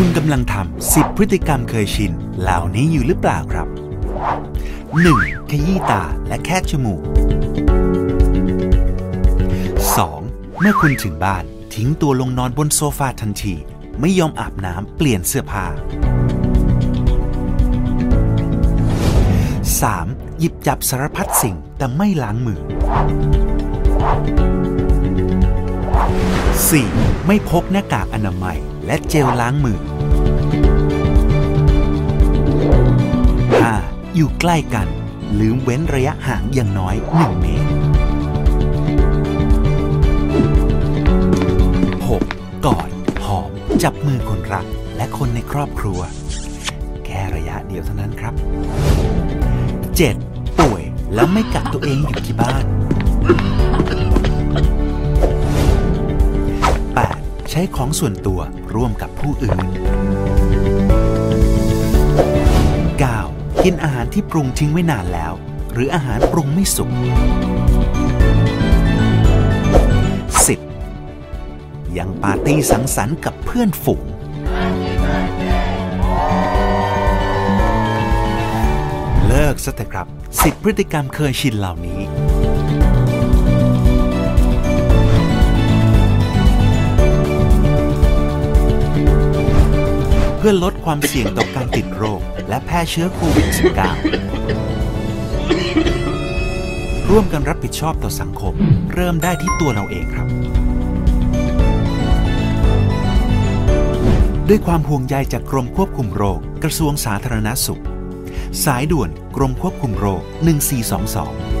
คุณกำลังทำสิบพฤติกรรมเคยชิน เหล่านี้อยู่หรือเปล่าครับ 1. ขยี้ตาและแค่จมูก 2. เมื่อคุณถึงบ้าน ทิ้งตัวลงนอนบนโซฟาทันที ไม่ยอมอาบน้ำเปลี่ยนเสื้อผ้า 3. หยิบจับสารพัดสิ่งแต่ไม่ล้างมือ 4. ไม่พกหน้ากากอนามัย และเจลล้างมือ 5. อยู่ใกล้กัน ลืมเว้นระยะห่างอย่างน้อย 1 เมตร 6. กอด หอม จับมือคนรัก และคนในครอบครัว แค่ระยะเดียวเท่านั้นครับ 7. ป่วยแล้วไม่กักตัวเองอยู่ที่บ้าน ช้ของส่วนตัวร่วมกับผู้อื่น 9. กินอาหารที่ปรุงทิ้งไว้นานแล้ว หรืออาหารปรุงไม่สุก 10. ยังปาร์ตี้สังสรรค์กับเพื่อนฝูง เลิกซะเถอะครับ สิบพฤติกรรมเคยชินเหล่านี้ พื่อลดความเสี่ยงต่อการติดโรค และแพร่เชื้อโควิด -19 ร่วมกันรับผิดชอบต่อสังคม เริ่มได้ที่ตัวเราเองครับ ด้วยความห่วงใยจากกรมควบคุมโรค กระทรวงสาธารณสุข สายด่วนกรมควบคุมโรค 1422